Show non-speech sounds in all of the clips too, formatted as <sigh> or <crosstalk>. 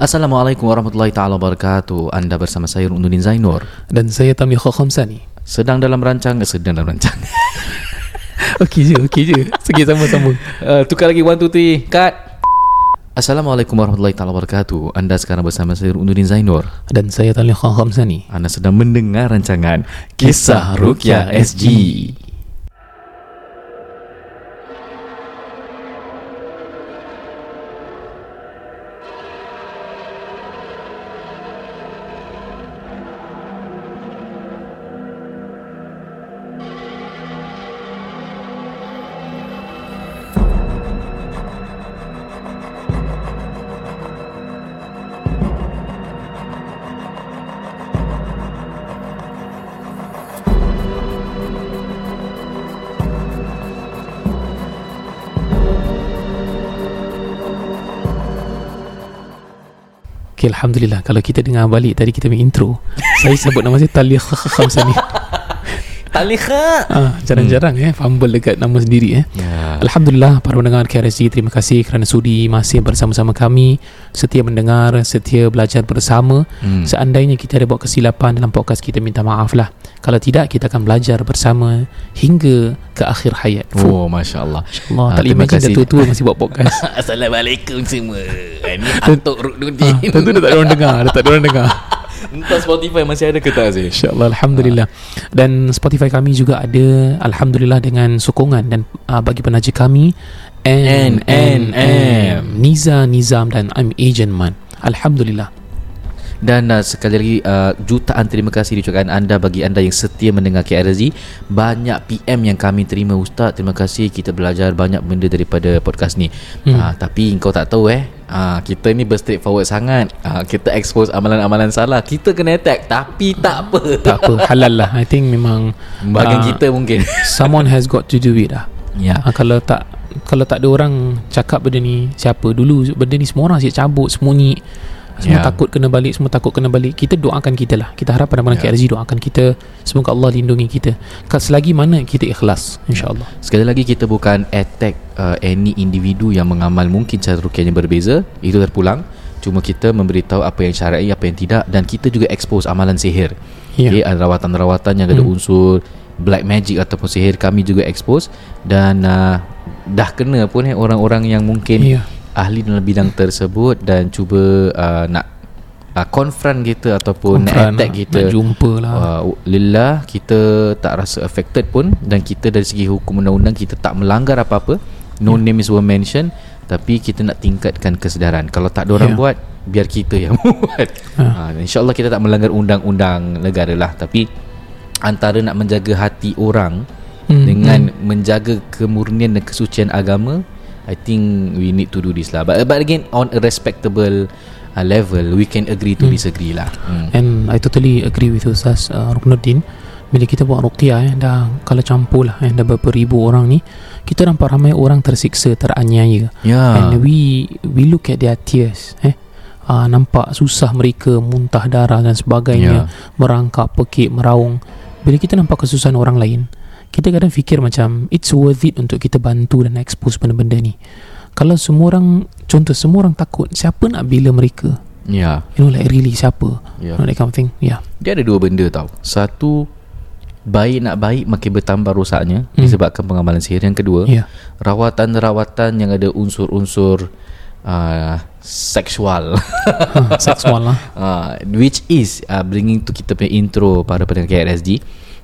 Assalamualaikum warahmatullahi taala wabarakatuh. Anda bersama saya Nuruddin Zainur. Dan saya Tamliha Khamsani Sedang dalam rancang, eh, sedang dalam rancang. <laughs> Okey je, okey je Segi sama-sama uh, tukar lagi one two three, cut. Assalamualaikum warahmatullahi taala wabarakatuh. Anda sekarang bersama saya Nuruddin Zainur. Dan saya Tamliha Khamsani Anda sedang mendengar rancangan Kisah Rukia SG. Alhamdulillah Kalau kita dengar balik Tadi kita punya intro <laughs> Saya sebut nama saya Tamliha Khamsani Talikha. ah, Jarang-jarang eh Fumble dekat nama sendiri eh Ya. Alhamdulillah para pendengar KRSG terima kasih kerana sudi masih bersama-sama kami. Setia mendengar setia belajar bersama. Hmm. seandainya kita ada buat kesilapan dalam podcast kita minta maaf lah. Kalau tidak kita akan belajar bersama hingga ke akhir hayat. Oh, masya-Allah. Allah Ah, tak boleh imagine dah tua-tua masih buat podcast. <laughs> Assalamualaikum semua. Ini Atuk ah, Ruknudin. tentu dah tak ada orang dengar dah tak ada orang dengar <laughs> Entah Spotify masih ada ke tak sih? InsyaAllah Alhamdulillah. Dan Spotify kami juga ada Alhamdulillah dengan sokongan Dan uh, bagi penaja kami N, N, M. Niza Nizam dan I'm Agent Man. Alhamdulillah Dan uh, sekali lagi uh, jutaan terima kasih diucapkan anda bagi anda yang setia mendengar KRZ. Banyak PM yang kami terima ustaz. Terima kasih kita belajar banyak benda daripada podcast ni. Hmm. Uh, tapi kau tak tahu eh. Uh, kita ni berstraight forward sangat. Uh, kita expose amalan-amalan salah. Kita kena attack tapi tak apa. <laughs> Tak apa Halal lah I think memang Bahagian ah, kita mungkin. <laughs> Someone has got to do it lah ya. uh, Kalau tak kalau tak ada orang cakap benda ni Siapa dulu Benda ni semua orang asyik cabut Sembunyi Semua Ya. takut kena balik Semua takut kena balik Kita doakan kita lah Kita harap pada mana Ya. KRZ doakan kita Semoga Allah lindungi kita Selagi mana kita ikhlas InsyaAllah Sekali lagi kita bukan attack uh, any individu yang mengamal mungkin cara rukiahnya berbeza. Itu terpulang. Cuma kita memberitahu apa yang syar'i, apa yang tidak dan kita juga expose amalan sihir. Ya. Okay, ada rawatan-rawatan yang ada Hmm. unsur black magic ataupun sihir kami juga expose dan uh, dah kena pun eh orang-orang yang mungkin Ya. Ahli dalam bidang tersebut dan cuba uh, nak uh, confront kita ataupun nak Confront attack lah, kita Nak jumpa lah Uh, Lillah kita tak rasa affected pun dan kita dari segi hukum undang-undang kita tak melanggar apa-apa. No Ya. names were mentioned tapi kita nak tingkatkan kesedaran. Kalau tak ada orang Ya. buat biar kita yang <laughs> buat. Ha. Ha, InsyaAllah kita tak melanggar undang-undang negara lah tapi antara nak menjaga hati orang Hmm, dengan menjaga kemurnian dan kesucian agama I think we need to do this lah. But, but again on a respectable uh, level we can agree to Hmm. disagree lah. Hmm. And I totally agree with Ustaz uh, Ruknuddin. Bila kita buat ruqyah eh, Dah kalau campur lah eh, Dah berapa ribu orang ni Kita nampak ramai orang tersiksa Teraniaya. Ya. And we We look at their tears eh. Uh, Nampak susah mereka Muntah darah dan sebagainya Merangkak, pekik, meraung. Bila kita nampak kesusahan orang lain Kita kadang fikir macam It's worth it untuk kita bantu Dan expose benda-benda ni. Kalau semua orang Contoh semua orang takut Siapa nak bela mereka? Ya. You know like really siapa? Ya. You know that kind of thing Yeah Dia ada dua benda tau. Satu Baik nak baik Makin bertambah rosaknya Hmm. Disebabkan pengamalan sihir. Yang kedua Ya. Rawatan-rawatan yang ada unsur-unsur uh, Seksual. Ha, Seksual lah. <laughs> Uh, Which is uh, Bringing to kita punya intro Pada pendengar KRSG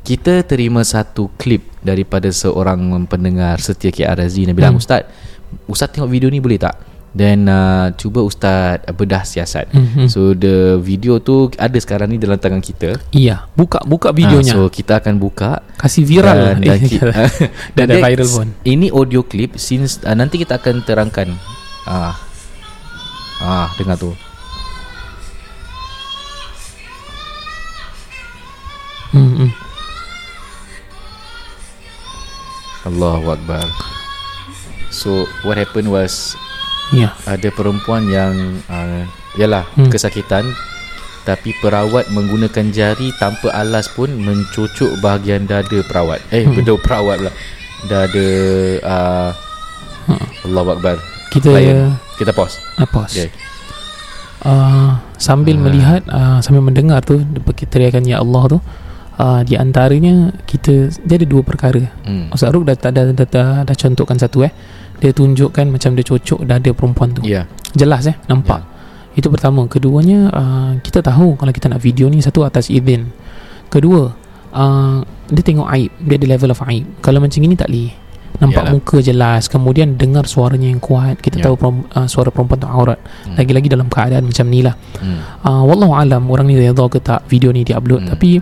Kita terima satu klip Daripada seorang pendengar Setia KRSG Dia bilang Hmm. Ustaz Ustaz tengok video ni boleh tak Dan uh, cuba Ustaz bedah siasat Mhm. So the video tu Ada sekarang ni dalam tangan kita Iya Buka buka videonya Ah, So kita akan buka Kasih viral lah <laughs> <laughs> dan, dan, Eh, ki- ada dia- viral pun Ini audio clip since uh, nanti kita akan terangkan. Ah. Ah, dengar tu. hmm, Allahu akbar. So what happened was Ya ada perempuan yang uh, yalah Hmm. hmm. kesakitan tapi perawat menggunakan jari tanpa alas pun mencucuk bahagian dada perawat. Eh, Hmm. betul perawat pula. Dada uh, Ha. Allahu akbar. Kita Layan. Kita pause. Apa Okay. uh, sambil Ah. melihat uh, sambil mendengar tu teriakan ya Allah tu uh, di antaranya kita dia ada dua perkara. Hmm. Ustaz Ruk dah, dah, dah, dah, dah, dah contohkan satu eh. Dia tunjukkan macam dia cocok dada perempuan tu. Ya. Jelas eh nampak. Itu pertama. Keduanya uh, kita tahu kalau kita nak video ni satu atas izin kedua uh, dia tengok aib. Dia ada level of aib. Kalau macam ini tak boleh. Nampak Yalah. muka jelas. Kemudian dengar suaranya yang kuat. Kita Ya. tahu uh, suara perempuan tu aurat. Hmm. lagi-lagi dalam keadaan macam ni lah. Hmm. uh, wallahu alam orang ni redha ke tak video ni diupload Hmm. tapi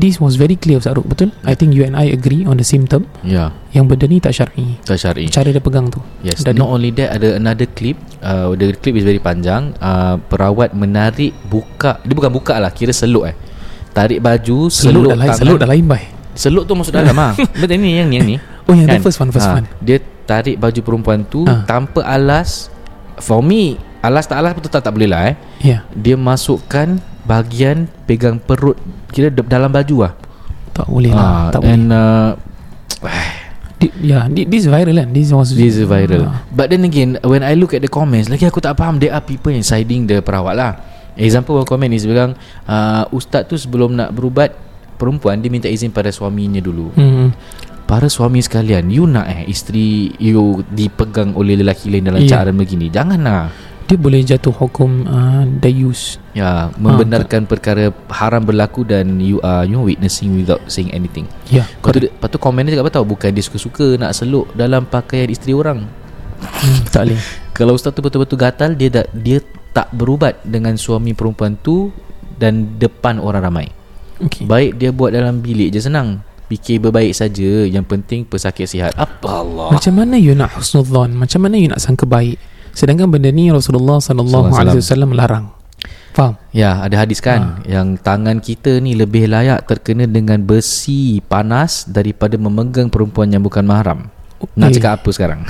this was very clear Ustaz Ruk betul? I think you and I agree on the same term. Ya yang benda ni tak syar'i. Tak syari. Cara dia pegang tu. Yes. Dah Not only that Ada another clip. Uh, The clip is very panjang. Uh, Perawat menarik Buka. Dia bukan buka lah Kira seluk eh. Tarik baju seluk dah lain seluk dah lain bye Seluk tu masuk dalam ah. <laughs> Betul ni yang ni yang ni. Oh yang Kan? the first one first Ah, one. Dia tarik baju perempuan tu Ah. Tanpa alas. For me Alas tak alas betul tak tak boleh lah eh. Ya. Dia masukkan Bahagian Pegang perut Kira dalam baju lah tak boleh Ah, lah tak boleh And uh, Di- Ya, thi- this viral kan. This was This is viral Ah. But then again When I look at the comments Lagi aku tak faham There are people yang siding the perawat lah Example one comment is bilang uh, Ustaz tu sebelum nak berubat Perempuan dia minta izin pada suaminya dulu Hmm. Para suami sekalian You nak eh Isteri you dipegang oleh lelaki lain Dalam Ya. cara begini Janganlah Dia boleh jatuh hukum uh, dayus. Ya Membenarkan perkara Haram berlaku Dan you are You know, witnessing without saying anything Ya. Lepas tu, lepas tu komen dia cakap apa tahu Bukan dia suka-suka Nak seluk dalam pakaian isteri orang Hmm, tak boleh. <laughs> Kalau ustaz tu betul-betul gatal Dia tak, dia tak berubat Dengan suami perempuan tu Dan depan orang ramai Okay. Baik dia buat dalam bilik je senang Fikir berbaik saja Yang penting pesakit sihat Apa Allah Macam mana you nak husnudzon? Macam mana you nak sangka baik? Sedangkan benda ni Rasulullah sallallahu alaihi wasallam larang. Faham? Ya ada hadis kan Yang tangan kita ni Lebih layak terkena dengan besi panas Daripada memegang perempuan yang bukan mahram Nak Eh. cakap apa sekarang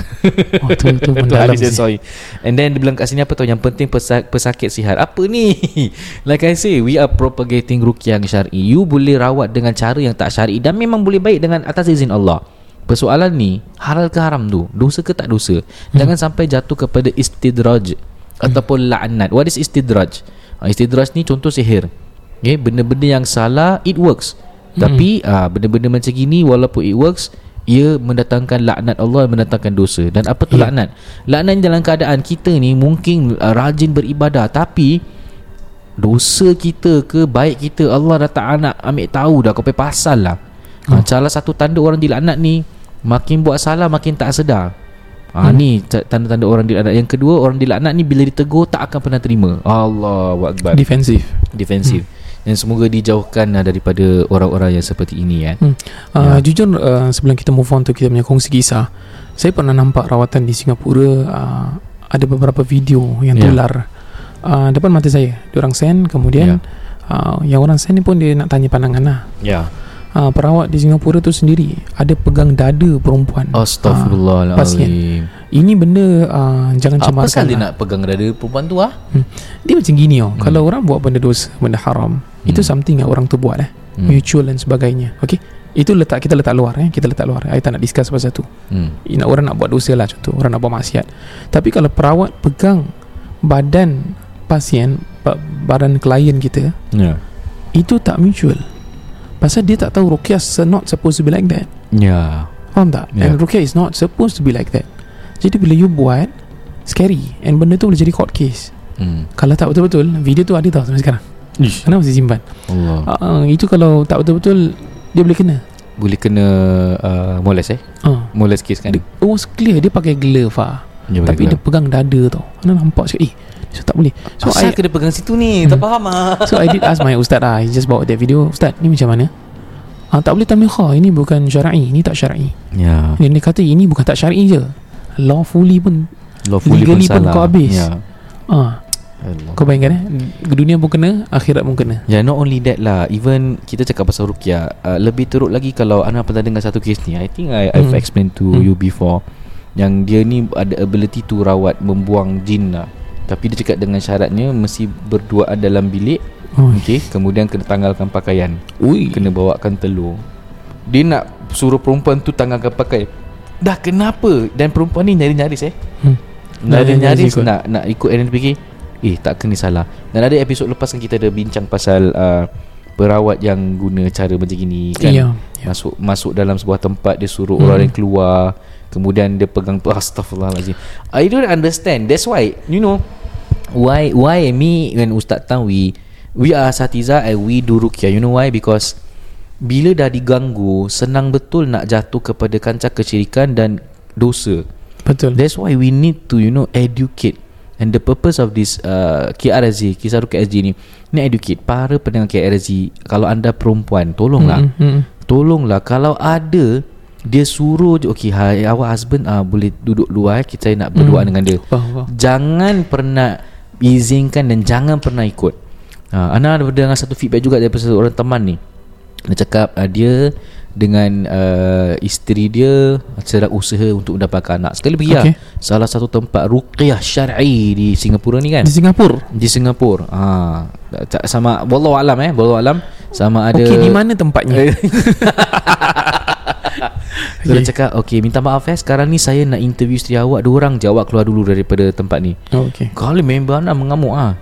Oh, tu tu <laughs> mendalam. sih. sorry And then dia bilang kat sini apa tau Yang penting pesak, pesakit sihat Apa ni <laughs> Like I say We are propagating rukyah syar'i You boleh rawat dengan cara yang tak syar'i Dan memang boleh baik dengan atas izin Allah Persoalan ni Halal ke haram tu? Dosa ke tak dosa? Jangan sampai jatuh kepada istidraj Ataupun la'nat. What is istidraj? Ah, Istidraj ni contoh sihir. Okay, Benda-benda yang salah It works. Tapi ah, benda-benda macam gini Walaupun it works ia mendatangkan laknat Allah mendatangkan dosa. Dan apa tu Ya. laknat laknat dalam keadaan kita ni mungkin uh, rajin beribadah. Tapi dosa kita ke baik kita Allah dah tak nak ambil tahu dah. Kau pasal lah Hmm. ha, salah satu tanda orang dilaknat ni makin buat salah makin tak sedar ha, Hmm. ni ta- tanda-tanda orang dilaknat yang kedua orang dilaknat ni bila ditegur tak akan pernah terima Allah Akbar Defensif. defensif dan semoga dijauhkan uh, daripada orang-orang yang seperti ini kan Hmm. Uh, Ya. Jujur uh, sebelum kita move on tu kita punya kongsi kisah Saya pernah nampak rawatan di Singapura uh, Ada beberapa video yang Ya. tular uh, Depan mata saya Diorang send kemudian uh, Yang orang send ni pun dia nak tanya pandangan lah ya uh, Perawat di Singapura tu sendiri Ada pegang dada perempuan Ah, Astaghfirullahalazim Ini benda uh, jangan Apa cemarkan pasal dia lah. nak pegang dada perempuan tu ah? Dia macam gini oh. Hmm. Kalau orang buat benda dosa Benda haram Itu Hmm. something yang orang tu buat eh Hmm. Mutual dan sebagainya Okay Itu letak kita letak luar eh Kita letak luar I tak nak discuss pasal tu Hmm. nak orang nak buat dosa lah contoh orang nak buat maksiat tapi kalau perawat pegang badan pasien ba- badan klien kita Ya. itu tak mutual pasal dia tak tahu is not supposed to be like that Ya. faham tak Yeah. and ruqyah is not supposed to be like that jadi bila you buat scary and benda tu boleh jadi court case Hmm. kalau tak betul-betul video tu ada tau sampai sekarang Ish. kenapa masih simpan Allah. uh, itu kalau tak betul-betul dia boleh kena Boleh kena uh, molest eh? uh, Molest case kan? it was clear dia pakai glove ah. Ya, tapi dia pegang dada tau Anda nampak cakap Eh so tak boleh So Asal I, kena pegang situ ni? Hmm. Tak faham ah. so I did ask my ustaz lah He just bawa that video Ustaz ni macam mana ah, Tak boleh tamliha Ini bukan syar'i Ini tak syar'i Ya. Dia, dia kata ini bukan tak syar'i je Lawfully pun Lawfully Legally pun salah. kau habis. Ya. ah, Allah. Kau bayangkan eh Dunia pun kena Akhirat pun kena Ya not only that lah Even kita cakap pasal rukyah uh, Lebih teruk lagi Kalau anda pernah dengar satu kes ni I think I, I've Hmm. explained to Hmm. you before Yang dia ni ada ability to rawat Membuang jin lah Tapi dia cakap dengan syaratnya Mesti berduaan dalam bilik. Okay Kemudian kena tanggalkan pakaian Ui. Kena bawakan telur Dia nak suruh perempuan tu tanggalkan pakaian Dah kenapa Dan perempuan ni nyari-nyaris eh Hmm. Nyari-nyaris ikut. nak, nak ikut NPK Eh tak kena salah Dan ada episod lepas kan kita ada bincang pasal uh, Perawat yang guna cara macam gini kan Ya, ya. Masuk masuk dalam sebuah tempat Dia suruh Hmm. orang yang keluar Kemudian dia pegang tu Astaghfirullahaladzim I don't understand That's why You know Why Why me When Ustaz Tan We We are asatiza And we do ruqyah You know why? Because Bila dah diganggu Senang betul nak jatuh kepada kancah kesyirikan Dan dosa. Betul. That's why we need to you know educate. And the purpose of this uh, KRZ Kisah Rukia SG ni ni educate para pendengar KRZ kalau anda perempuan tolonglah. Mm, mm, mm. tolonglah. Kalau ada dia suruh je okay hai awak husband uh, boleh duduk luar eh, kita nak berdoa Mm. dengan dia. Faham, faham. jangan pernah izinkan dan jangan pernah ikut uh, Ana ada dengar satu feedback juga daripada seorang teman ni dia cakap uh, dia dengan uh, isteri dia sedang usaha untuk mendapatkan anak. Sekali pergi okay. Lah salah satu tempat ruqyah syar'i di Singapura ni kan. Di Singapura. Di Singapura. Ha sama wallahu alam eh, wallahu alam sama ada Okey, di mana tempatnya? <laughs> So dia cakap Okay minta maaf eh. Sekarang ni saya nak interview isteri awak. Dua orang je awak keluar dulu Daripada tempat ni. Oh, okey. Kalau member anda mengamuk ah.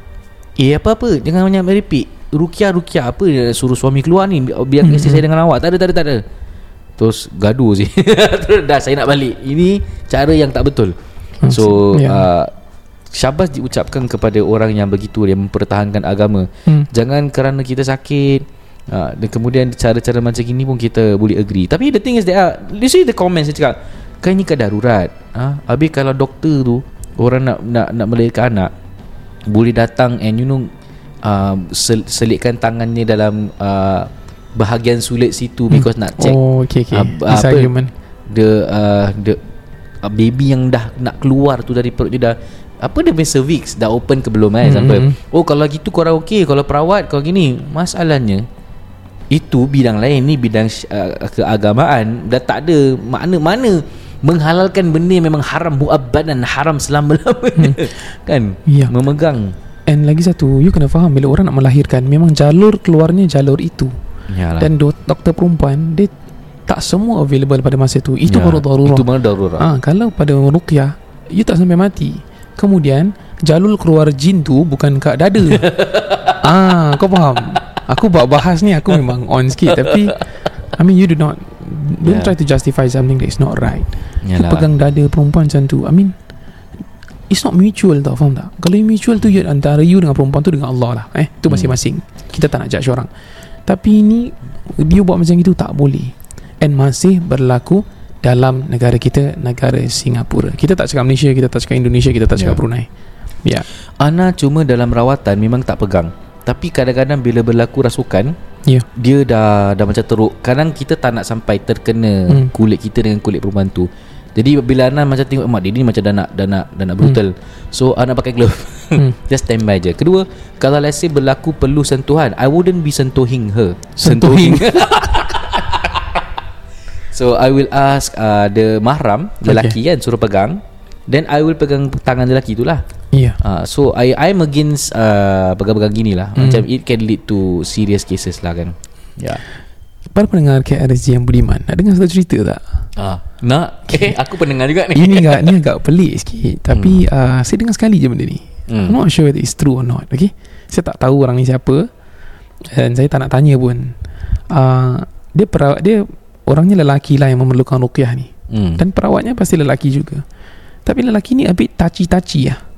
Eh apa-apa? Jangan banyak meripik Rukia Rukia apa dia suruh suami keluar ni? Bi- Biar Hmm, isteri saya dengan awak. Tak ada tak ada tak ada. Terus gaduh sih <laughs> Terus dah saya nak balik. Ini cara yang tak betul. So Ya. uh, Syabas diucapkan kepada orang yang begitu Yang mempertahankan agama. Hmm. Jangan kerana kita sakit uh, Dan kemudian cara-cara macam ini pun kita boleh agree Tapi the thing is that uh, You see the comments Saya cakap Kan ini kan darurat ha? Habis kalau doktor tu Orang nak nak, nak melahirkan anak Boleh datang and you know uh, sel, Selitkan tangannya dalam uh, Bahagian sulit situ Because nak check Oh, okey okey. Ah, This apa? argument. The uh, The uh, Baby yang dah Nak keluar tu dari perut dia dah apa dia punya cervix Dah open ke belum eh Example Mm-hmm. Oh kalau gitu korang okey Kalau perawat Kalau gini Masalahnya Itu bidang lain Ni bidang uh, keagamaan Dah tak ada Makna mana Menghalalkan benda yang memang haram Mu'abbadan Haram selama-lamanya <laughs> Kan Ya. Memegang And lagi satu, you kena faham bila orang nak melahirkan, memang jalur keluarnya jalur itu. Yalah. Dan do- doktor perempuan dia tak semua available pada masa itu. Itu Ya, baru darurah. Itu mana darurat Ah, kalau pada ruqyah, you tak sampai mati. Kemudian jalur keluar jin tu bukan kat dada. <laughs> ah, kau faham? Aku buat bahas ni aku memang on sikit. Tapi I mean you do not don't Yeah. try to justify something that is not right. You Yalah. pegang dada perempuan macam tu. I mean It's not mutual tau Faham tak? Kalau mutual tu you, Antara you dengan perempuan tu Dengan Allah lah Eh? Tu masing-masing. Kita tak nak judge orang. Tapi ini Dia buat macam itu Tak boleh. And masih berlaku Dalam negara kita Negara Singapura. Kita tak cakap Malaysia Kita tak cakap Indonesia Kita tak cakap Ya. Brunei. Ya. Ana cuma dalam rawatan Memang tak pegang Tapi kadang-kadang Bila berlaku rasukan Ya dia dah dah macam teruk kadang kita tak nak sampai terkena Hmm. hmm. kulit kita dengan kulit perempuan tu jadi bila Ana macam tengok mak dia ni macam dah nak dah nak dah nak brutal hmm. so Ana pakai glove Hmm. <laughs> just stand by je kedua kalau let's say berlaku perlu sentuhan I wouldn't be sentuhing her Sentuhing. <laughs> so I will ask uh, the mahram lelaki kan suruh pegang then I will pegang tangan lelaki tu lah Ya Uh, so I I'm against uh, pegang-pegang gini lah Hmm. Macam it can lead to serious cases lah kan. Ya. Yeah. Para pendengar KRSG yang budiman Nak dengar satu cerita tak? Ah, nak? <laughs> Eh, aku pendengar juga ni. Ini agak Ni agak pelik sikit. Tapi uh, Saya dengar sekali je benda ni. Hmm. I'm not sure whether it's true or not Okay? Saya tak tahu orang ni siapa. Dan saya tak nak tanya pun. Uh, Dia perawat Dia Orangnya lelaki lah Yang memerlukan ruqyah ni. Hmm. Dan perawatnya pasti lelaki juga. Tapi lelaki ni A bit touchy-touchy lah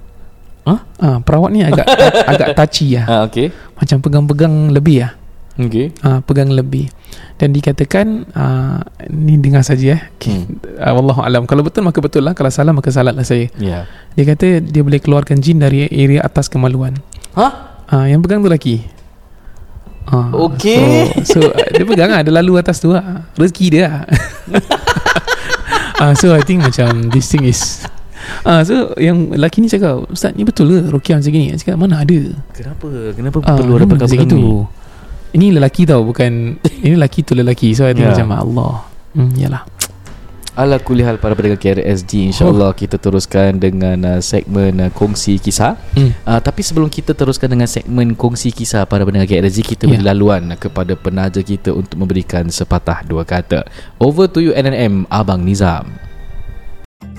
Huh? Ah, perawat ni agak <laughs> agak touchy lah. Ah, okay. Macam pegang-pegang lebih lah. Okay. Ah, pegang lebih. Dan dikatakan ah, ni dengar saja eh. Okay. Hmm. Ah, wallahu alam. Kalau betul maka betul lah. Kalau salah maka salah lah saya. Ya. Dia kata dia boleh keluarkan jin dari area atas kemaluan. Hah? Ah, yang pegang tu lelaki. Ah, Okey. So, so dia pegang lah, dia lalu atas tu lah. Rezeki dia lah. <laughs> ah, so I think macam this thing is Ah, so yang lelaki ni cakap Ustaz ni betul ke Rukiah macam gini Saya cakap mana ada Kenapa? Kenapa Ah, perlu ada pegang macam ni? Ini lelaki tau Bukan Ini lelaki tu lelaki So think Ya. macam Allah hmm, Yalah Ala kulihal para pendengar KRSG InsyaAllah kita teruskan dengan uh, segmen uh, kongsi kisah hmm. uh, Tapi sebelum kita teruskan dengan segmen kongsi kisah para pendengar KRSG Kita Ya. beri laluan uh, kepada penaja kita untuk memberikan sepatah dua kata Over to you NNM Abang Nizam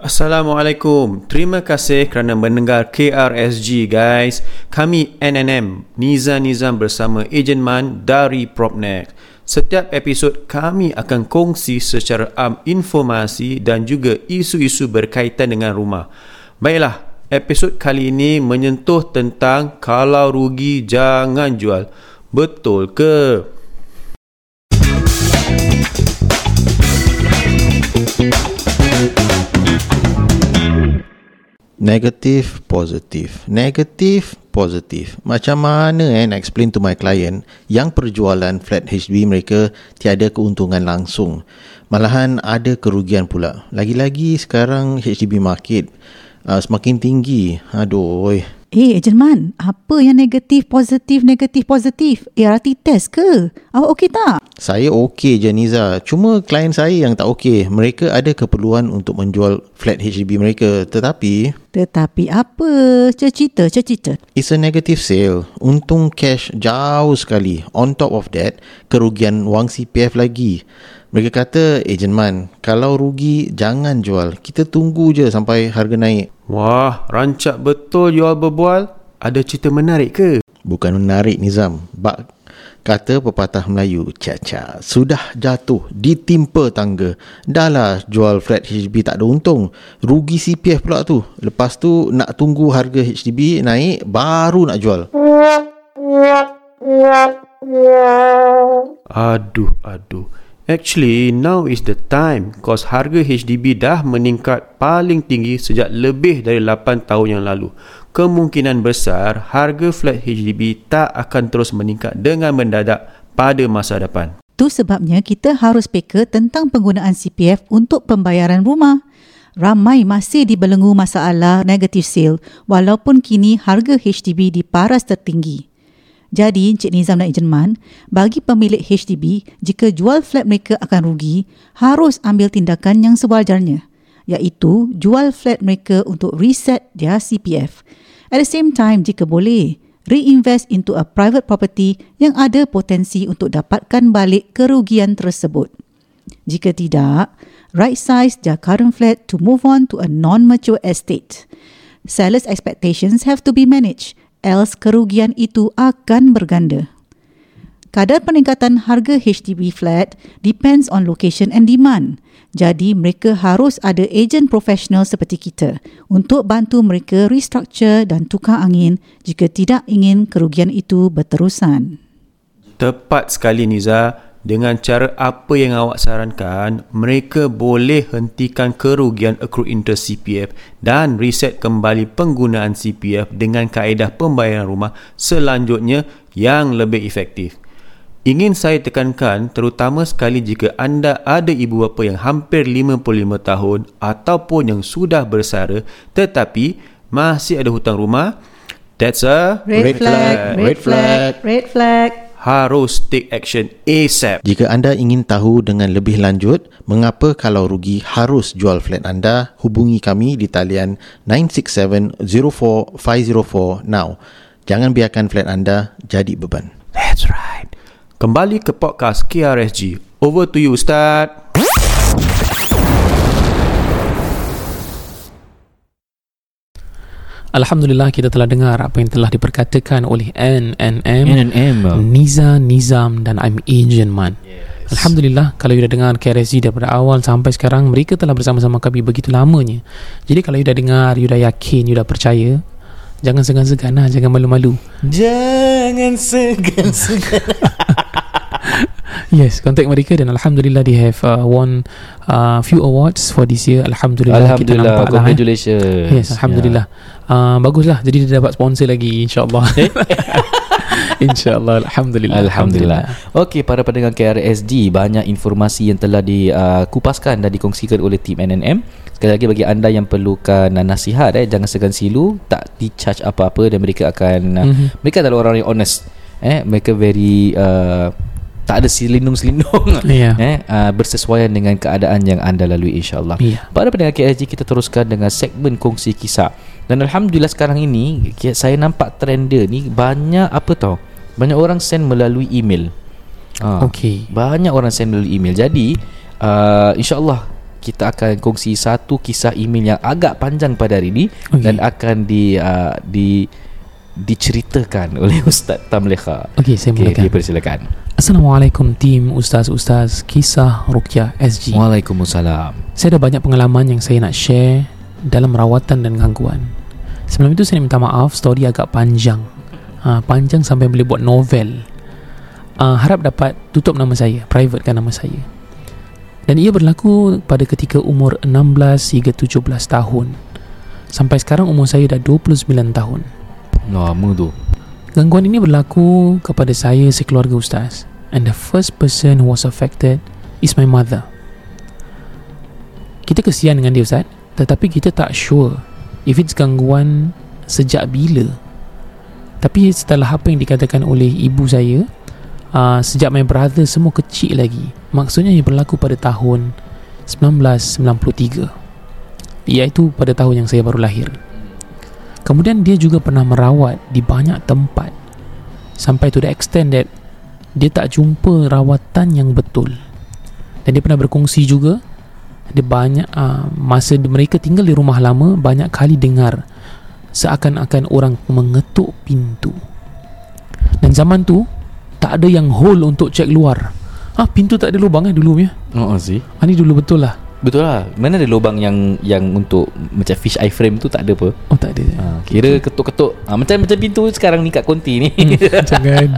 Assalamualaikum. Terima kasih kerana mendengar KRSG guys. Kami NNM Niza Nizam bersama Ejen Man dari Propnex. Setiap episod kami akan kongsi secara am informasi dan juga isu-isu berkaitan dengan rumah. Baiklah, episod kali ini menyentuh tentang kalau rugi jangan jual. Betul ke? Negatif, positif. Negatif, positif. Macam mana eh nak explain to my client yang perjualan flat HDB mereka tiada keuntungan langsung. Malahan ada kerugian pula. Lagi-lagi sekarang HDB market uh, semakin tinggi. Aduh, oi. Eh, Ejen Man, apa yang negatif, positif, negatif, positif? ART test ke? Awak okey tak? Saya okey je Niza. Cuma klien saya yang tak okey. Mereka ada keperluan untuk menjual flat HDB mereka. Tetapi, Tetapi apa? Cerita, cerita. it's a negative sale. Untung cash jauh sekali. On top of that, kerugian wang CPF lagi. Mereka kata, Ejen Man, kalau rugi jangan jual. Kita tunggu je sampai harga naik. Wah, rancak betul jual berbual. Ada cerita menarik ke? Bukan menarik Nizam. Bak kata pepatah Melayu, caca sudah jatuh ditimpa tangga. Dah lah jual flat HDB tak ada untung. Rugi CPF pula tu. Lepas tu nak tunggu harga HDB naik baru nak jual. Aduh, aduh. Actually, now is the time cause harga HDB dah meningkat paling tinggi sejak lebih dari 8 tahun yang lalu. Kemungkinan besar harga flat HDB tak akan terus meningkat dengan mendadak pada masa depan. Tu sebabnya kita harus peka tentang penggunaan CPF untuk pembayaran rumah. Ramai masih dibelenggu masalah negative sale walaupun kini harga HDB di paras tertinggi. Jadi, Encik Nizam dan Ejen Man, bagi pemilik HDB, jika jual flat mereka akan rugi, harus ambil tindakan yang sewajarnya, iaitu jual flat mereka untuk reset their CPF. At the same time, jika boleh, reinvest into a private property yang ada potensi untuk dapatkan balik kerugian tersebut. Jika tidak, right size their current flat to move on to a non-mature estate. Sellers' expectations have to be managed, else kerugian itu akan berganda. Kadar peningkatan harga HDB flat depends on location and demand. Jadi mereka harus ada ejen profesional seperti kita untuk bantu mereka restructure dan tukar angin jika tidak ingin kerugian itu berterusan. Tepat sekali Niza. Dengan cara apa yang awak sarankan, mereka boleh hentikan kerugian accrued interest CPF dan reset kembali penggunaan CPF dengan kaedah pembayaran rumah selanjutnya yang lebih efektif. Ingin saya tekankan terutama sekali jika anda ada ibu bapa yang hampir 55 tahun ataupun yang sudah bersara tetapi masih ada hutang rumah, that's a Red, flag, red flag, red flag. Harus take action ASAP. Jika anda ingin tahu dengan lebih lanjut mengapa kalau rugi harus jual flat anda, hubungi kami di talian 967-04-504 now. Jangan biarkan flat anda jadi beban. That's right. Kembali ke podcast KRSG. Over to you Ustaz. Alhamdulillah kita telah dengar apa yang telah diperkatakan oleh NNM, NNM. Niza Nizam dan I'm Asian Man. Yes. Alhamdulillah kalau you dah dengar KRSG daripada awal sampai sekarang mereka telah bersama-sama kami begitu lamanya. Jadi kalau you dah dengar, you dah yakin, you dah percaya, jangan segan-segan lah, jangan malu-malu. Jangan segan-segan. <laughs> Yes, contact mereka dan Alhamdulillah they have uh, won uh, few awards for this year. Alhamdulillah, kita Alhamdulillah. nampak lah. Eh. Congratulations. Yes, Alhamdulillah. Uh, baguslah. Jadi dia dapat sponsor lagi insyaAllah. <laughs> InsyaAllah Alhamdulillah Alhamdulillah. Okey, para pendengar KRSG, banyak informasi yang telah dikupaskan dan dikongsikan oleh tim NNM. Sekali lagi bagi anda yang perlukan uh, nasihat eh jangan segan silu, tak di-charge apa-apa dan mereka akan uh, Mhm. mereka adalah orang yang honest. Eh mereka very uh, tak ada selindung-selindung <laughs> Ya. <laughs> eh uh, bersesuaian dengan keadaan yang anda lalui insyaallah. Ya. Pada pendengar KSG kita teruskan dengan segmen kongsi kisah. Dan alhamdulillah sekarang ini saya nampak trend dia ni banyak apa tau? Banyak orang send melalui email. Ha, Okey. Banyak orang send melalui email. Jadi uh, insyaallah kita akan kongsi satu kisah email yang agak panjang pada hari ini Okey. dan akan di uh, di diceritakan oleh <laughs> Ustaz Tamleha. Okey, saya mulakan. dipersilakan. Assalamualaikum tim Ustaz-Ustaz Kisah Rukyah SG Waalaikumsalam. Saya ada banyak pengalaman yang saya nak share Dalam rawatan dan gangguan Sebelum itu saya minta maaf Story agak panjang ha, Panjang sampai boleh buat novel ha, Harap dapat tutup nama saya Privatekan nama saya Dan ia berlaku pada ketika umur 16 hingga 17 tahun Sampai sekarang umur saya dah 29 tahun Lama tu. Gangguan ini berlaku kepada saya sekeluarga ustaz and the first person who was affected is my mother. Kita kesian dengan dia ustaz tetapi kita tak sure if it's gangguan sejak bila. Tapi setelah apa yang dikatakan oleh ibu saya uh, sejak my brother semua kecil lagi. Maksudnya ia berlaku pada tahun 1993 iaitu pada tahun yang saya baru lahir. Kemudian dia juga pernah merawat di banyak tempat sampai to the extent that dia tak jumpa rawatan yang betul. Dan dia pernah berkongsi juga dia banyak uh, masa mereka tinggal di rumah lama banyak kali dengar seakan-akan orang mengetuk pintu. Dan zaman tu tak ada yang hole untuk cek luar. Ah pintu tak ada lubang eh dulu punya. Oh, sih. Ah ni dulu betul lah. Betul lah Mana ada lubang yang Yang untuk Macam fish eye frame tu Tak ada apa Oh tak ada. ha, Kira ketuk-ketuk ha, Macam macam pintu sekarang ni Kat konti ni Hmm, <laughs> jangan.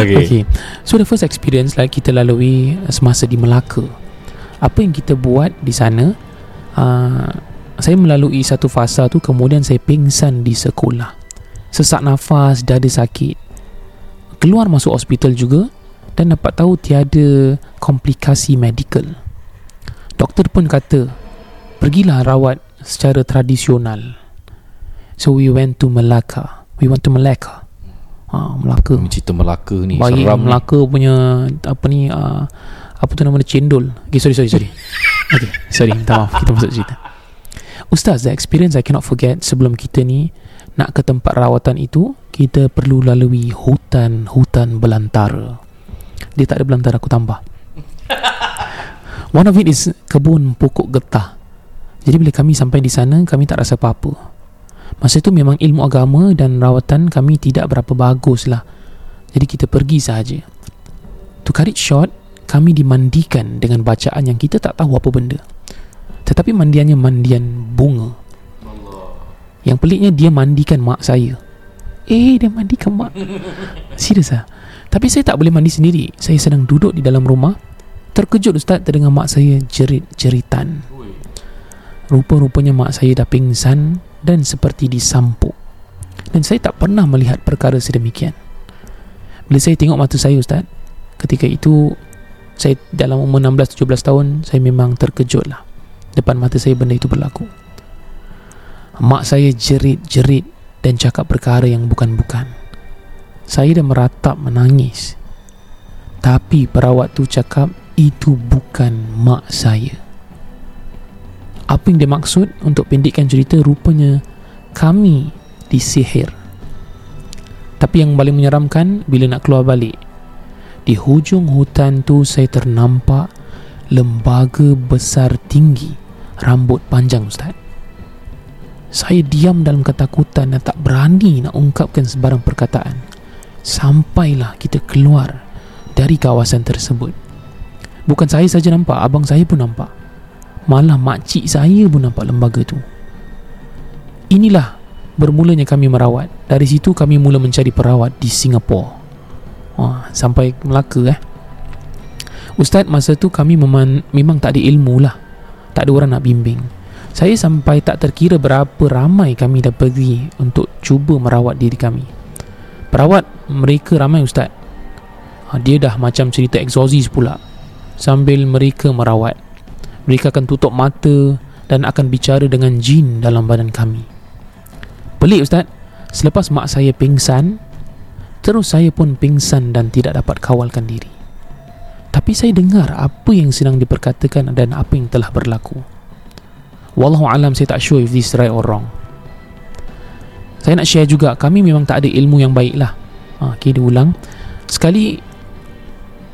okay. Okay. So the first experience like kita lalui semasa di Melaka. Apa yang kita buat di sana? Uh, saya melalui satu fasa tu kemudian saya pingsan di sekolah. Sesak nafas, dada sakit. Keluar masuk hospital juga dan dapat tahu tiada komplikasi medical. Doktor pun kata, pergilah rawat secara tradisional. So we went to Melaka. We went to Melaka. Ah, Melaka. Cerita Melaka ni Bayi Seram ni. Melaka punya apa ni uh, apa tu nama dia cendol. Okay, sorry sorry sorry. <laughs> okay, sorry minta maaf kita masuk cerita. Ustaz, the experience I cannot forget sebelum kita ni nak ke tempat rawatan itu, kita perlu lalui hutan-hutan belantara. Dia tak ada belantara aku tambah. <laughs> One of it is kebun pokok getah. Jadi bila kami sampai di sana, kami tak rasa apa-apa. Masa itu memang ilmu agama dan rawatan kami tidak berapa bagus lah. Jadi kita pergi sahaja. To cut it short, kami dimandikan dengan bacaan yang kita tak tahu apa benda. Tetapi mandiannya mandian bunga. Yang peliknya dia mandikan mak saya. Eh, dia mandikan mak. <laughs> Serius ah. Tapi saya tak boleh mandi sendiri. Saya sedang duduk di dalam rumah. Terkejut Ustaz terdengar mak saya jerit-jeritan. Rupa-rupanya mak saya dah pingsan dan seperti disampuk. Dan saya tak pernah melihat perkara sedemikian. Bila saya tengok mata saya Ustaz Ketika itu Saya dalam umur 16-17 tahun Saya memang terkejut lah Depan mata saya benda itu berlaku Mak saya jerit-jerit Dan cakap perkara yang bukan-bukan Saya dah meratap menangis Tapi perawat tu cakap Itu bukan mak saya Apa yang dia maksud Untuk pendekkan cerita Rupanya Kami disihir tapi yang paling menyeramkan bila nak keluar balik. Di hujung hutan tu saya ternampak lembaga besar tinggi, rambut panjang Ustaz. Saya diam dalam ketakutan dan tak berani nak ungkapkan sebarang perkataan. Sampailah kita keluar dari kawasan tersebut. Bukan saya saja nampak, abang saya pun nampak. Malah makcik saya pun nampak lembaga tu. Inilah bermulanya kami merawat. Dari situ kami mula mencari perawat di Singapura. Wah, sampai Melaka eh. Ustaz masa tu kami meman, memang tak ada ilmu lah. Tak ada orang nak bimbing. Saya sampai tak terkira berapa ramai kami dah pergi untuk cuba merawat diri kami. Perawat mereka ramai ustaz ha, Dia dah macam cerita exorcist pula Sambil mereka merawat. Mereka akan tutup mata Dan akan bicara dengan jin dalam badan kami. Pelik ustaz. Selepas mak saya pingsan Terus saya pun pingsan dan tidak dapat kawalkan diri. Tapi saya dengar apa yang sedang diperkatakan dan apa yang telah berlaku. Wallahu alam saya tak sure if this right or wrong. Saya nak share juga kami memang tak ada ilmu yang baik lah ha, okay dia ulang sekali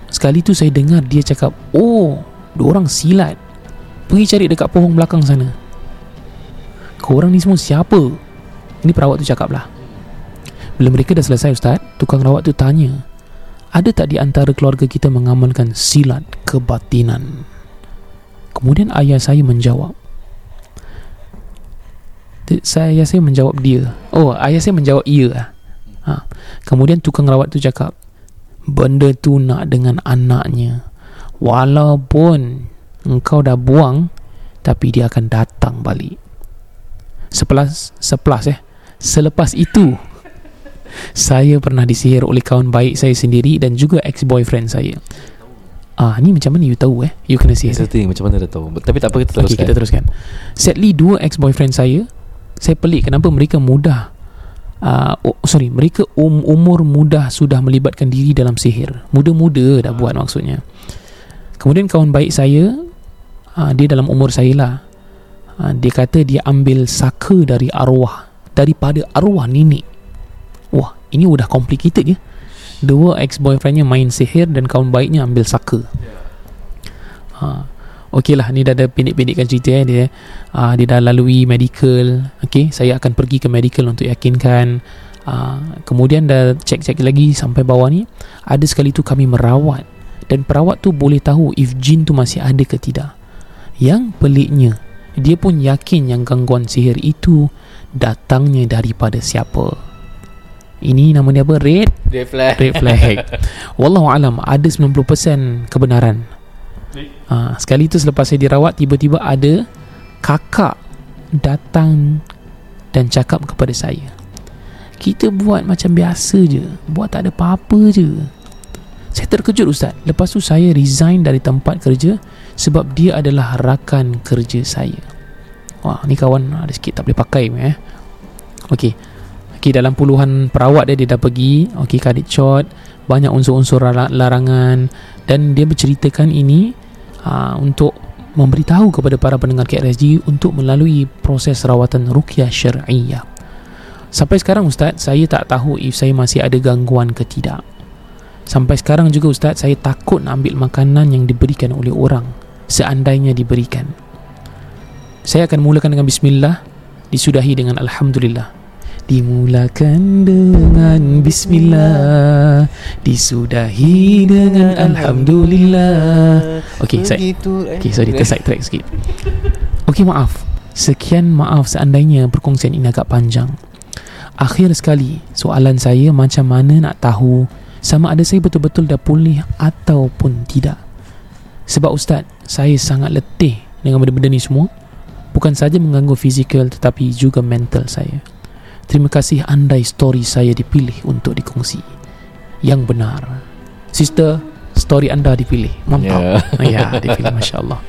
sekali tu saya dengar dia cakap oh dua orang silat. Pergi cari dekat pohon belakang sana. Korang ni semua siapa? Ini perawat tu cakap lah. Bila mereka dah selesai ustaz tukang rawat tu tanya ada tak di antara keluarga kita mengamalkan silat kebatinan? Kemudian ayah saya menjawab saya ayah saya menjawab dia. Oh ayah saya menjawab iya ha. kemudian tukang rawat tu cakap benda tu nak dengan anaknya walaupun engkau dah buang tapi dia akan datang balik sepelas sepelas eh selepas itu saya pernah disihir oleh kawan baik saya sendiri dan juga ex-boyfriend saya Ah, ni macam mana you tahu eh? You kena sihir. Thing, macam mana dah tahu. Tapi tak apa kita teruskan. Okay, kita teruskan. Sadly, dua ex-boyfriend saya saya pelik kenapa mereka mudah uh, oh, sorry mereka um, umur mudah sudah melibatkan diri dalam sihir. Muda-muda dah buat maksudnya. Kemudian kawan baik saya uh, dia dalam umur saya lah. Uh, dia kata dia ambil saka dari arwah daripada arwah nenek. Wah ini udah complicated ya. Dua ex-boyfriendnya main sihir dan kawan baiknya ambil saka. Uh, Okey lah ni dah ada pendek-pendekkan cerita eh dia uh, dia dah lalui medical. Okey saya akan pergi ke medical untuk yakinkan. Uh, kemudian dah cek-cek lagi sampai bawah ni ada sekali tu kami merawat. Dan perawat tu boleh tahu if jin tu masih ada ke tidak. Yang peliknya dia pun yakin yang gangguan sihir itu datangnya daripada siapa. Ini nama dia apa? Red? Red flag. Red flag. <laughs> Wallahu alam ada 90% kebenaran ha, Sekali tu selepas saya dirawat Tiba-tiba ada Kakak Datang Dan cakap kepada saya Kita buat macam biasa je Buat tak ada apa-apa je. Saya terkejut Ustaz. Lepas tu saya resign dari tempat kerja Sebab dia adalah rakan kerja saya. Wah ni kawan ada sikit tak boleh pakai eh. Okey. Okey dalam puluhan perawat dia Dia dah pergi. Okey kadit shot Banyak unsur-unsur larangan. Dan dia berceritakan ini uh, untuk memberitahu kepada para pendengar KRSG untuk melalui proses rawatan ruqyah syar'iyah. Sampai sekarang Ustaz, saya tak tahu if saya masih ada gangguan ke tidak. Sampai sekarang juga Ustaz, saya takut nak ambil makanan yang diberikan oleh orang seandainya diberikan. Saya akan mulakan dengan bismillah, disudahi dengan alhamdulillah. Dimulakan dengan bismillah. Disudahi dengan alhamdulillah. Okay, saya Okay, sorry, terside track sikit. Okay, maaf. Sekian maaf seandainya perkongsian ini agak panjang. Akhir sekali, soalan saya macam mana nak tahu Sama ada saya betul-betul dah pulih ataupun tidak? Sebab Ustaz, saya sangat letih dengan benda-benda ni semua. Bukan saja mengganggu fizikal tetapi juga mental saya Terima kasih andai story saya dipilih untuk dikongsi. Yang benar. Sister, story anda dipilih. Mantap Ya, yeah. ya dipilih Masya Allah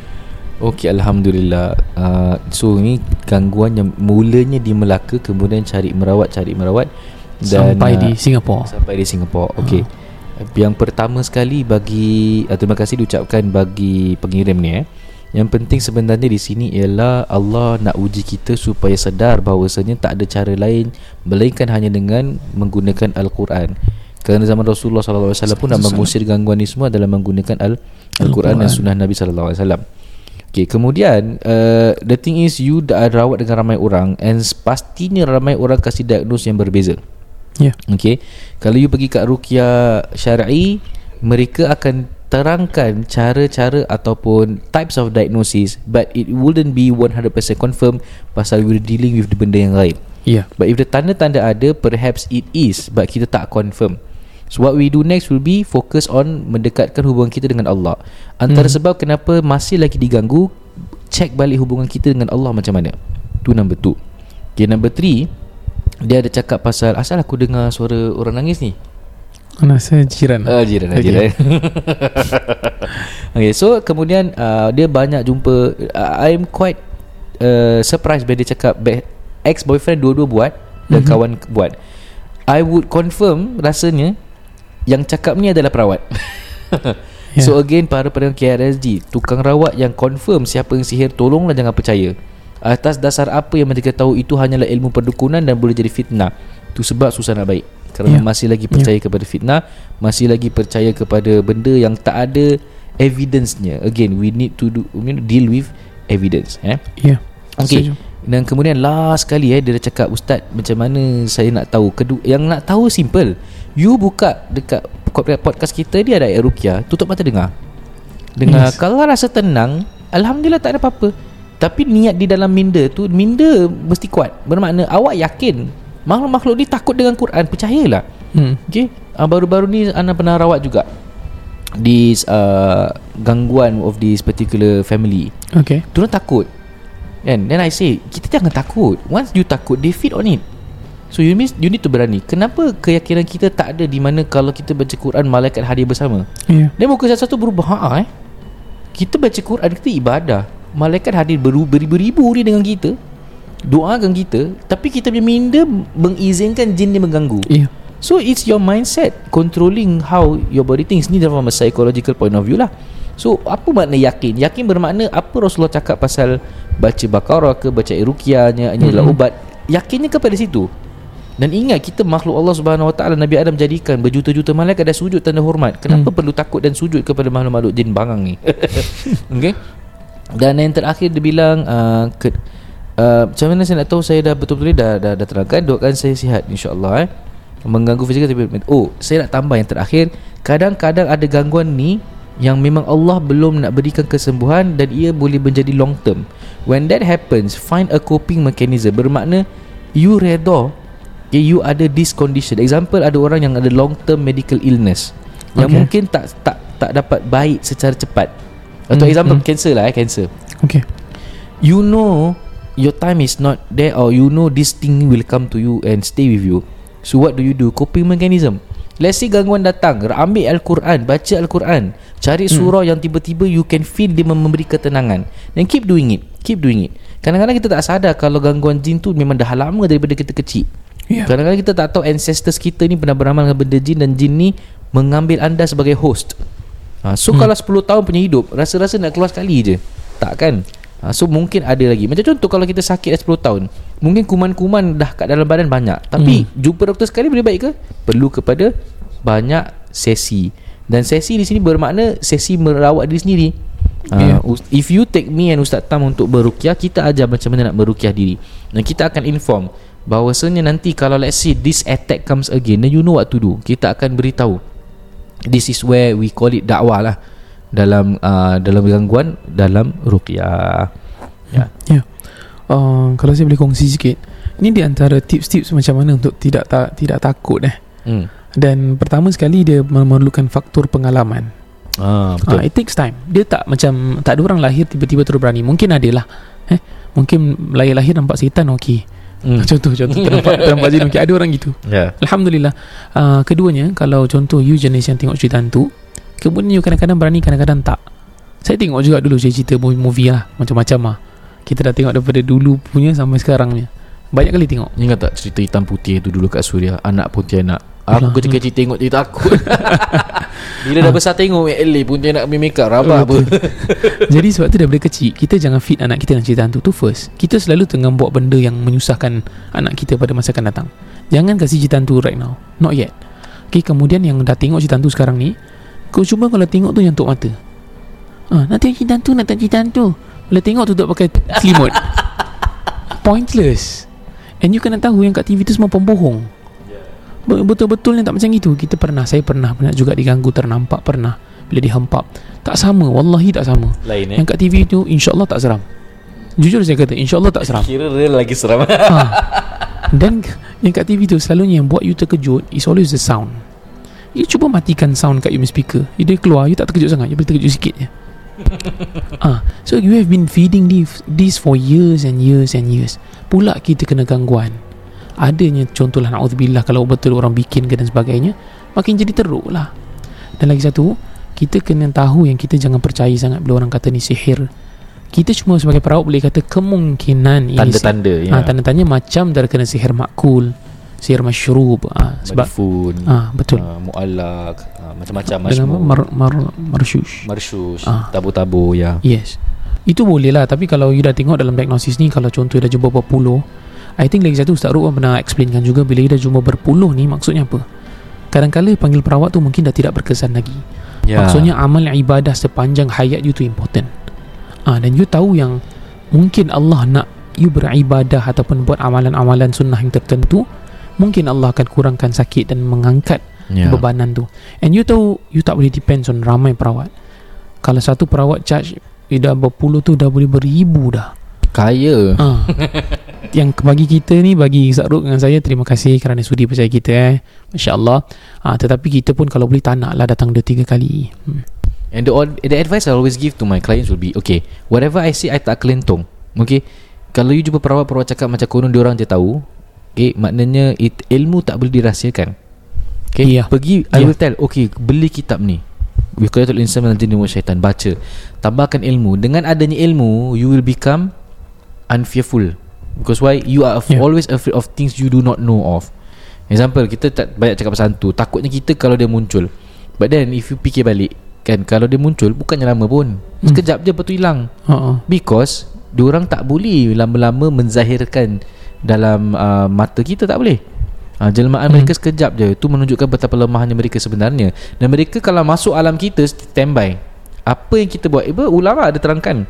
Okey, Alhamdulillah. Uh, So, ini gangguan yang mulanya di Melaka Kemudian cari merawat, cari merawat dan, Sampai uh, di Singapura Sampai di Singapura, okey. Uh. Yang pertama sekali bagi uh, Terima kasih diucapkan bagi pengirim ni eh yang penting sebenarnya di sini ialah Allah nak uji kita supaya sedar bahawasanya tak ada cara lain melainkan hanya dengan menggunakan Al-Quran. Kerana zaman Rasulullah sallallahu alaihi wasallam pun nak mengusir gangguan ini semua adalah menggunakan Al- Al-Quran dan sunnah Nabi sallallahu alaihi wasallam. Okay, kemudian uh, the thing is you dah rawat dengan ramai orang and pastinya ramai orang kasih diagnosis yang berbeza. Ya. Yeah. Okay. Kalau you pergi kat ruqyah syar'i, mereka akan terangkan cara-cara ataupun types of diagnosis but it wouldn't be 100% confirm pasal we're dealing with the benda yang lain. Yeah. But if the tanda-tanda ada perhaps it is but kita tak confirm. So what we do next will be focus on mendekatkan hubungan kita dengan Allah. Antara hmm. sebab kenapa masih lagi diganggu check balik hubungan kita dengan Allah macam mana. Tu number two. Okay number three Dia ada cakap pasal Asal aku dengar suara orang nangis ni Mana saya jiran Ah, jiran Okay. jiran. <laughs> okay, so kemudian uh, dia banyak jumpa uh, I'm quite uh, surprised bila dia cakap be- ex-boyfriend dua-dua buat dan Mhm. kawan buat. I would confirm rasanya yang cakap ni adalah perawat. <laughs> Yeah. So again para pendengar KRSG Tukang rawat yang confirm siapa yang sihir Tolonglah jangan percaya Atas dasar apa yang mereka tahu Itu hanyalah ilmu perdukunan Dan boleh jadi fitnah Itu sebab susah nak baik Kerana Yeah. masih lagi percaya kepada fitnah Masih lagi percaya kepada benda yang tak ada Evidence-nya Again we need to do, we need to deal with evidence eh? Ya Okay. Dan kemudian last sekali eh Dia dah cakap Ustaz macam mana saya nak tahu Kedua, Yang nak tahu simple You buka dekat podcast kita Dia ada ayat Rukia Tutup mata dengar Dengar. Yes. Kalau rasa tenang Alhamdulillah tak ada apa-apa Tapi niat di dalam minda tu Minda mesti kuat Bermakna awak yakin Makhluk-makhluk ni takut dengan Quran Percayalah. Hmm. Okay uh, Baru-baru ni Ana pernah rawat juga This uh, Gangguan of this particular family. Okay. Diorang takut Kan? Then I say Kita jangan takut. Once you takut They feed on it. So you need, you need to berani. Kenapa keyakinan kita tak ada Di mana kalau kita baca Quran Malaikat hadir bersama? Ya. Dia muka satu-satu berubah Ha eh. Kita baca Quran Kita ibadah. Malaikat hadir beru- beribu-ribu ni dengan kita Doakan kita Tapi kita punya minda Mengizinkan jin ni mengganggu Ya So it's your mindset Controlling how your body thinks Ni from a psychological point of view lah So apa makna yakin? Yakin bermakna Apa Rasulullah cakap pasal Baca Baqarah ke Baca Irukiahnya Ini adalah Mhm. ubat Yakinnya kepada situ dan ingat kita makhluk Allah Subhanahu Wa Taala Nabi Adam jadikan berjuta-juta malaikat dah sujud tanda hormat. Kenapa Hmm. perlu takut dan sujud kepada makhluk-makhluk jin bangang ni? <laughs> okay? Dan yang terakhir dia bilang uh, ke, uh, macam mana saya nak tahu saya dah betul-betul dah dah, dah terangkan doakan saya sihat insya-Allah eh. Mengganggu fizikal tapi oh saya nak tambah yang terakhir kadang-kadang ada gangguan ni yang memang Allah belum nak berikan kesembuhan dan ia boleh menjadi long term. When that happens, find a coping mechanism. Bermakna you redha okay, you ada this condition. Example ada orang yang ada long term medical illness yang Okay. mungkin tak tak tak dapat baik secara cepat. Atau Hmm, example hmm. cancer lah eh cancer Okay you know your time is not there or you know this thing will come to you and stay with you. So what do you do? Coping mechanism. Let's say gangguan datang ambil Al-Quran baca Al-Quran. Cari surah yang tiba-tiba you can feel dia memberi ketenangan. Then keep doing it keep doing it. Kadang-kadang kita tak sadar kalau gangguan jin tu memang dah lama daripada kita kecil. Ya. kadang-kadang kita tak tahu ancestors kita ni pernah beramal dengan benda jin dan jin ni mengambil anda sebagai host. Ha, so hmm. kalau 10 tahun punya hidup Rasa-rasa nak keluar sekali je. Tak kan ha, So mungkin ada lagi. Macam contoh kalau kita sakit dah 10 tahun Mungkin kuman-kuman dah kat dalam badan banyak. Tapi hmm. jumpa doktor sekali boleh baik ke? Perlu kepada banyak sesi. Dan sesi di sini bermakna Sesi merawat diri sendiri. Ya. uh, If you take me and Ustaz Tam untuk berukiah Kita ajar macam mana nak berukiah diri. Dan kita akan inform Bahawasanya nanti kalau let's say This attack comes again Then you know what to do. Kita akan beritahu This is where we call it dakwah lah dalam uh, dalam gangguan dalam ruqyah. Ya. Ya uh, Kalau saya boleh kongsi sikit Ini di antara tips-tips macam mana Untuk tidak ta- tidak takut eh Hmm. Dan pertama sekali Dia memerlukan faktor pengalaman Ah, Ah, betul. It takes time Dia tak macam Tak ada orang lahir Tiba-tiba terus berani Mungkin ada lah eh? Mungkin lahir-lahir nampak setan Okey Hmm. <laughs> Contoh contoh Ternampak, ternampak <laughs> jin okey Ada orang gitu Ya. Alhamdulillah uh, Keduanya Kalau contoh you jenis yang tengok cerita hantu Kemudian you kadang-kadang berani Kadang-kadang tak. Saya tengok juga dulu Cerita movie-movie lah Macam-macam lah. Kita dah tengok daripada dulu punya Sampai sekarang punya Banyak kali tengok. Ingat tak cerita hitam putih tu dulu kat Suria? Anak Pontianak Aku kecil-kecil tengok dia takut. <laughs> Bila dah besar tengok LA Pontianak punya make up Rabak apa. <laughs> Jadi sebab tu daripada kecil Kita jangan feed anak kita dengan cerita hantu tu first. Kita selalu tengah buat benda yang menyusahkan Anak kita pada masa akan datang. Jangan kasih cerita hantu right now. Not yet. Okay kemudian yang dah tengok cerita hantu sekarang ni Kau cuba kalau tengok tu yang tuk mata ah, Nak tengok hantu Nak tengok cerita hantu Bila tengok tutup pakai selimut. <laughs> Pointless. And you kena tahu yang kat TV tu semua pembohong. Be- Betul-betul yang tak macam itu. Kita pernah Saya pernah pernah juga diganggu Ternampak pernah. Bila dihempap. Tak sama Wallahi tak sama. Lain eh? Yang kat TV tu InsyaAllah tak seram. Jujur saya kata InsyaAllah tak seram. Kira real lagi seram. Ha. Dan Yang kat TV tu Selalunya yang buat you terkejut Is always the sound You cuba matikan sound kat you punya speaker. You Dia keluar You tak terkejut sangat. You boleh terkejut sikit je. <laughs> Ah, So you have been feeding this, this for years and years and years. Pula kita kena gangguan. Adanya contohlah na'udzubillah kalau betul orang bikin ke dan sebagainya makin jadi teruk lah. Dan lagi satu kita kena tahu yang kita jangan percaya sangat bila orang kata ni sihir. Kita cuma sebagai perawat boleh kata kemungkinan ini Tanda-tanda, ya. ha, tanda-tanda macam terkena sihir makul sihir masyrub ha, sebab Madfun ha, betul. uh, Mu'allak uh, Macam-macam dengan Masmur mar, mar, marshush Marsyush Ah. Tabu-tabu ya. Yes. Itu boleh lah Tapi kalau you dah tengok dalam diagnosis ni Kalau contoh you dah jumpa berpuluh I think lagi satu Ustaz Ruh pernah explainkan juga Bila you dah jumpa berpuluh ni Maksudnya apa? Kadang-kadang panggil perawat tu Mungkin dah tidak berkesan lagi. Ya. Maksudnya amal ibadah Sepanjang hayat you tu important. Ah, Dan you tahu yang Mungkin Allah nak You beribadah Ataupun buat amalan-amalan sunnah yang tertentu Mungkin Allah akan kurangkan sakit Dan mengangkat Ya. bebanan tu. And you tahu You tak boleh depends on ramai perawat. Kalau satu perawat charge You dah berpuluh tu Dah boleh beribu dah. Kaya. Ha. <laughs> Yang bagi kita ni Bagi Zahruk dengan saya Terima kasih kerana sudi percaya kita eh. Masya Allah ha, Tetapi kita pun Kalau boleh tak nak lah Datang dua tiga kali. Hmm. And the, the advice I always give to my clients will be Okay Whatever I say I tak kelentong. Okay? Kalau you jumpa perawat-perawat cakap Macam konon diorang je tahu Okay Maknanya it, Ilmu tak boleh dirahsiakan. Okay Ya. Pergi I Ya. will tell Okay beli kitab ni. Wiqayatul Insan Minal Jinni wa Syaitan. Baca. Tambahkan ilmu. Dengan adanya ilmu You will become Unfearful. Because why? You are Ya. always afraid of Things you do not know of. Example Kita tak banyak cakap pasal hantu. Takutnya kita kalau dia muncul. But then if you fikir balik Kan kalau dia muncul Bukannya lama pun. Sekejap je lepas tu hilang ha. Because Diorang tak boleh Lama-lama menzahirkan Dalam uh, mata kita Tak boleh. Uh, Jelmaan mereka sekejap je. Itu menunjukkan betapa lemahnya mereka sebenarnya. Dan mereka kalau masuk alam kita Standby. Apa yang kita buat? Ibu ulama ada terangkan.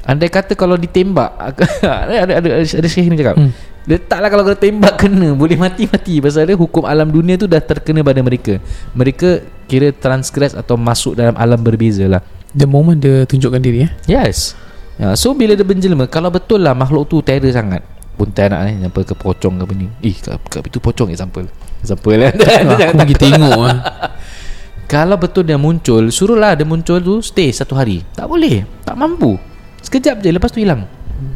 Andai kata kalau ditembak <laughs> Ada ada ada, ada syekh ni cakap Hmm. Letaklah kalau kena tembak kena. Boleh mati-mati. Pasal dia hukum alam dunia tu Dah terkena pada mereka. Mereka kira transgress Atau masuk dalam alam berbeza lah The moment dia tunjukkan diri eh? Yes. Ya, So bila dia menjelma Kalau betul lah makhluk tu terror sangat Puntai anak ni Apa ke pocong ke apa ni. Eh kat, kat itu pocong example Example lah. <laughs> Aku pergi <laughs> tengok lah Kalau betul dia muncul Suruhlah dia muncul tu Stay satu hari. Tak boleh. Tak mampu. Sekejap je Lepas tu hilang.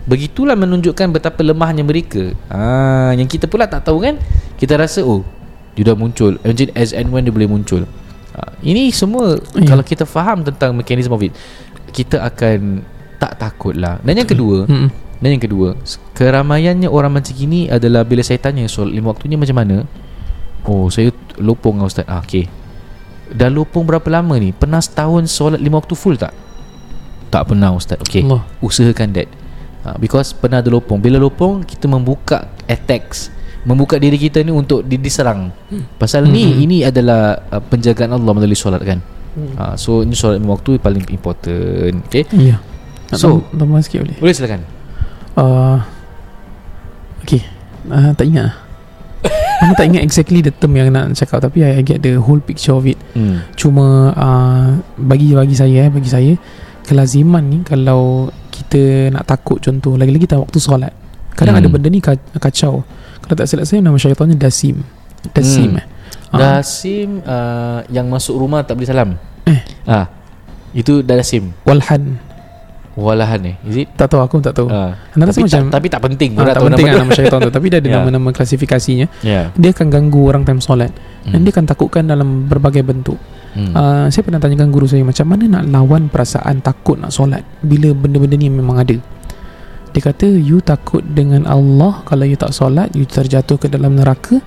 Begitulah menunjukkan Betapa lemahnya mereka. Ah, Yang kita pula tak tahu kan? Kita rasa Oh Dia dah muncul. Imagine as and when dia boleh muncul. Ah, Ini semua Ya. Kalau kita faham tentang Mekanisme of it Kita akan Tak takut lah Dan yang kedua Mm-mm. Dan yang kedua Keramaiannya orang macam gini Adalah bila saya tanya Soal lima waktunya macam mana? Oh saya lopong lah Ustaz. Ah, Okay Dah lopong berapa lama ni? Pernah setahun solat lima waktu full tak? Tak pernah Ustaz. Okay Allah. Usahakan that. Ha, Because pernah ada lopong. Bila lopong Kita membuka attacks. Membuka diri kita ni Untuk di- diserang. Pasal ni Hmm. Ini adalah uh, Penjagaan Allah melalui solat kan? Ha, So ini solat lima waktu Paling important. Okay Ya. So- so, tambah sikit boleh. Boleh silakan uh, Okay uh, Tak ingat Mana tak ingat exactly the term yang nak cakap Tapi I, I get the whole picture of it hmm. Cuma uh, bagi bagi saya eh, bagi saya kelaziman ni kalau kita nak takut contoh lagi-lagi tak waktu solat. Kadang Hmm. ada benda ni ka- kacau. Kalau tak silap saya nama syaitannya Dasim. Hmm. Dasim eh. Ah, Dasim uh, Yang masuk rumah tak boleh salam Eh. ah, Itu Dasim Walhan. Walahan eh Is it Tak tahu aku tak tahu. Ah. Anda tapi, macam tak, tapi tak penting Dah tak penting nama lah nama <laughs> syaitan tu Tapi dia ada Ya. nama-nama klasifikasinya Ya Dia akan ganggu orang time solat Dan Hmm. dia akan takutkan dalam berbagai bentuk Hmm. uh, Saya pernah tanyakan guru saya Macam mana nak lawan perasaan takut nak solat Bila benda-benda ni memang ada Dia kata You takut dengan Allah Kalau you tak solat You terjatuh ke dalam neraka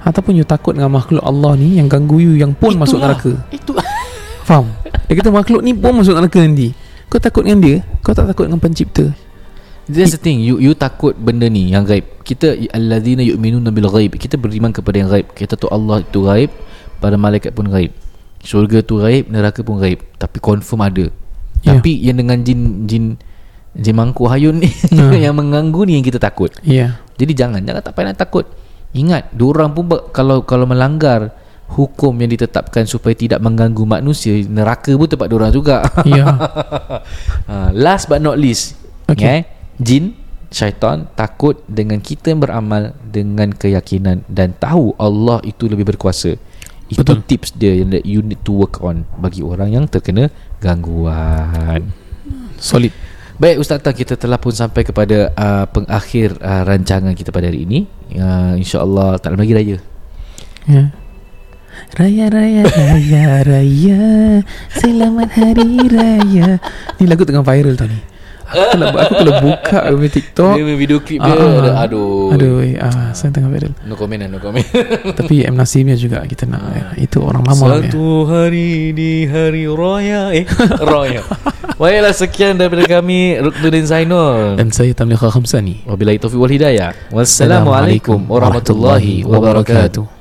Ataupun you takut dengan makhluk Allah ni Yang ganggu you Yang pun masuk Itulah. neraka Itu Faham? Dia kata makhluk ni pun masuk neraka nanti Kau takut dengan dia? Kau tak takut dengan pencipta? That's the thing. You you takut benda ni Yang gaib. Kita Alladzina yu'minuna bil ghaib. Kita beriman kepada yang gaib Kita tahu Allah itu gaib Para malaikat pun gaib Syurga tu gaib Neraka pun gaib Tapi confirm ada. Ya. Tapi yang dengan jin Jin Jin mangkuk hayun ni Ha. <laughs> Yang mengganggu ni Yang kita takut. Yeah. Jadi jangan Jangan tak payah nak takut. Ingat Diorang pun Kalau kalau melanggar Hukum yang ditetapkan Supaya tidak mengganggu manusia Neraka pun tempat diorang juga Ya uh, <laughs> Last but not least Okay. okay. Jin Syaitan Takut dengan kita yang beramal Dengan keyakinan Dan tahu Allah itu lebih berkuasa Itu Betul. tips dia Yang that you need to work on Bagi orang yang terkena Gangguan Solid Baik Ustaz Tan kita telah pun sampai kepada uh, pengakhir uh, rancangan kita pada hari ini. Uh, InsyaAllah tak lama lagi raya. Ya. Raya raya raya raya. Selamat hari raya. Ni lagu tengah viral tau ni. Aku kalau, aku kalau buka punya TikTok. Dia punya video klip dia Ah, ada, Aduh. Aduh eh, ah, Saya tengah viral. No comment lah no comment. <laughs> Tapi M. Nasimnya juga kita nak eh, Itu orang lama ya. Satu hari di hari raya Eh <laughs> raya. Baiklah sekian daripada kami Ruknuddin Zainul. Dan saya Tamliha Khamsani. Wabillahi taufiq wal hidayah. Wassalamualaikum warahmatullahi wabarakatuh